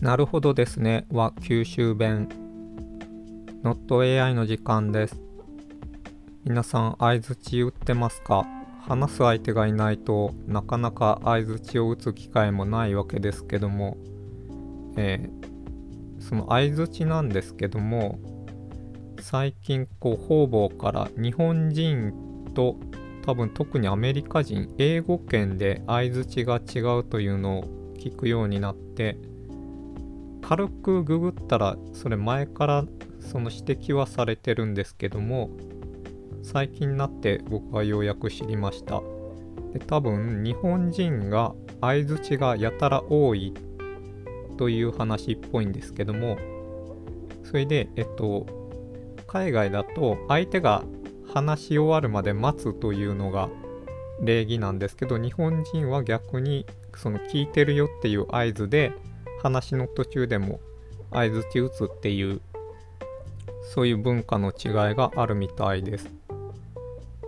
なるほどですね。は九州弁。NotAI の時間です。皆さん相づち打ってますか？話す相手がいないとなかなか相づちを打つ機会もないわけですけども、えー、その相づちなんですけども最近こう方々から日本人と多分特にアメリカ人英語圏で相づちが違うというのを聞くようになって軽くググったらそれ前からその指摘はされてるんですけども最近になって僕はようやく知りました。で多分日本人が相づちがやたら多いという話っぽいんですけどもそれでえっと海外だと相手が話し終わるまで待つというのが礼儀なんですけど日本人は逆にその聞いてるよっていう合図で話の途中でも相づち打つっていうそういう文化の違いがあるみたいです。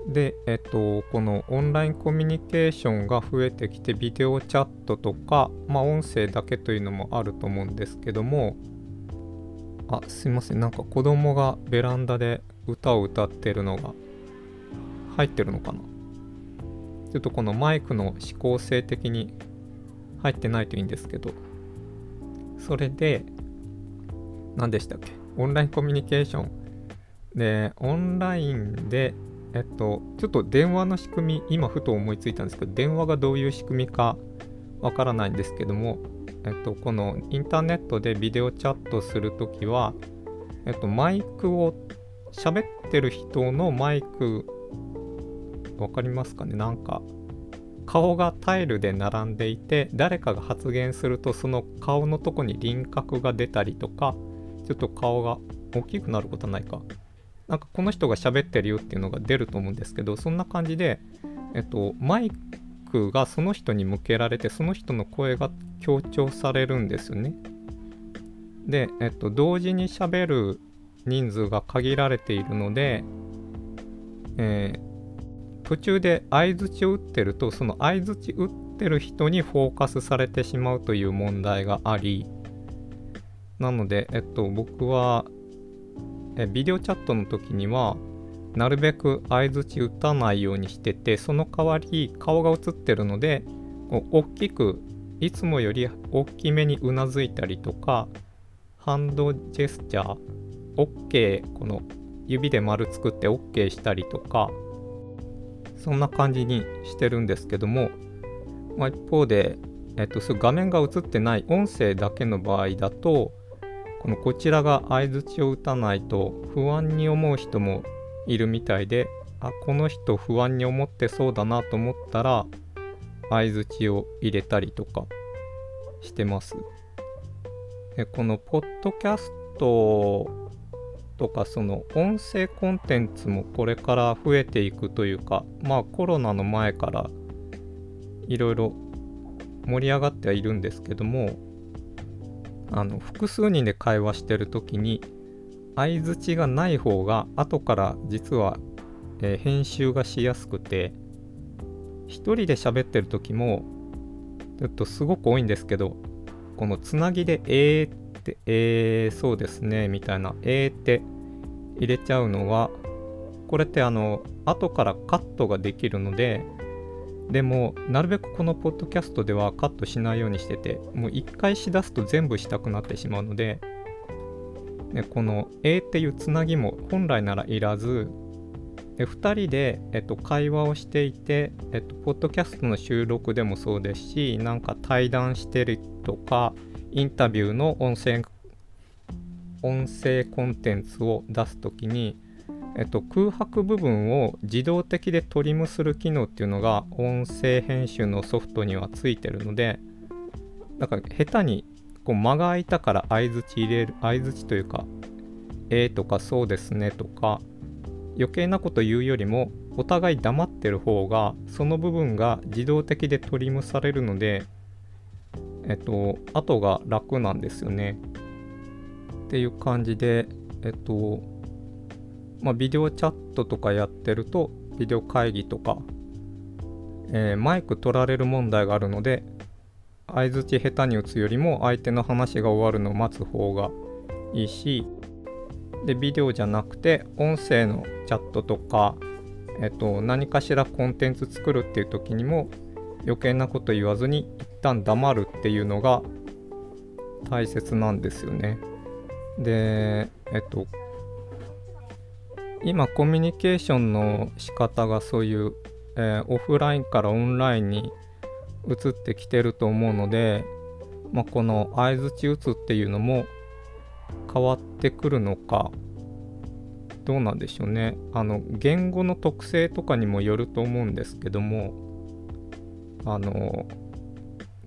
で、えっと、このオンラインコミュニケーションが増えてきてビデオチャットとか、まあ、音声だけというのもあると思うんですけどもあすいません。なんか子供がベランダで歌を歌ってるのが入ってるのかな。ちょっとこのマイクの指向性的に入ってないといいんですけど。それで何でしたっけ？オンラインコミュニケーション。でオンラインでえっとちょっと電話の仕組み今ふと思いついたんですけど電話がどういう仕組みかわからないんですけどもえっとこのインターネットでビデオチャットするときはえっとマイクを喋ってる人のマイクわかりますかね？なんか顔がタイルで並んでいて誰かが発言するとその顔のとこに輪郭が出たりとかちょっと顔が大きくなることはないか。なんかこの人が喋ってるよっていうのが出ると思うんですけどそんな感じでえっとマイクがその人に向けられてその人の声が強調されるんですよね。でえっと同時に喋る人数が限られているので、えー途中で相づちを打ってるとその相づち打ってる人にフォーカスされてしまうという問題がありなので、えっと、僕はえビデオチャットの時にはなるべく相づち打たないようにしててその代わり顔が映ってるので大きくいつもより大きめにうなずいたりとかハンドジェスチャー OK この指で丸作って OK したりとかそんな感じにしてるんですけども、まあ、一方で、えっと、そ画面が映ってない音声だけの場合だとこのこちらが相づちを打たないと不安に思う人もいるみたいであこの人不安に思ってそうだなと思ったら相づちを入れたりとかしてます。でこのポッドキャストとかその音声コンテンツもこれから増えていくというかまあコロナの前からいろいろ盛り上がってはいるんですけどもあの複数人で会話してる時に相づちがない方が後から実は、えー、編集がしやすくて1人で喋ってる時もちょっとすごく多いんですけどこのつなぎで「えー」って、えー、そうですね、みたいな、えーって入れちゃうのは、これってあの、後からカットができるので、でも、なるべくこのポッドキャストではカットしないようにしてて、もう一回しだすと全部したくなってしまうので、ね、この A っていうつなぎも本来ならいらず、2人で、えっと、会話をしていて、えっと、ポッドキャストの収録でもそうですし、なんか対談してるとか、インタビューの音声音声コンテンツを出すときに、えっと、空白部分を自動的でトリムする機能っていうのが音声編集のソフトにはついてるのでだか下手にこう間が空いたから相づち入れる相づちというかえーとかそうですねとか余計なこと言うよりもお互い黙ってる方がその部分が自動的でトリムされるのでえっと、後が楽なんですよね。っていう感じで、えっと、まあ、ビデオチャットとかやってると、ビデオ会議とか、えー、マイク取られる問題があるので、相づち下手に打つよりも相手の話が終わるのを待つ方がいいしでビデオじゃなくて音声のチャットとか、えっと、何かしらコンテンツ作るっていう時にも余計なこと言わずに一旦黙るっていうのが大切なんですよね。でえっと今コミュニケーションの仕方がそういう、えー、オフラインからオンラインに移ってきてると思うので、まあ、この相づち打つっていうのも変わってくるのかどうなんでしょうねあの言語の特性とかにもよると思うんですけどもあの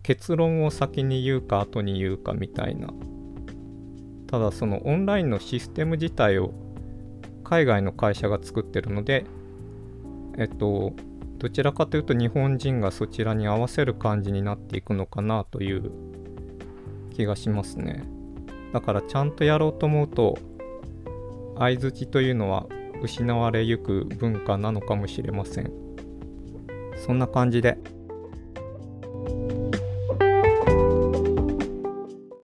結論を先に言うか後に言うかみたいな。ただそのオンラインのシステム自体を海外の会社が作ってるのでえっとどちらかというと日本人がそちらに合わせる感じになっていくのかなという気がしますね。だからちゃんとやろうと思うと相づちというのは失われゆく文化なのかもしれません。そんな感じで。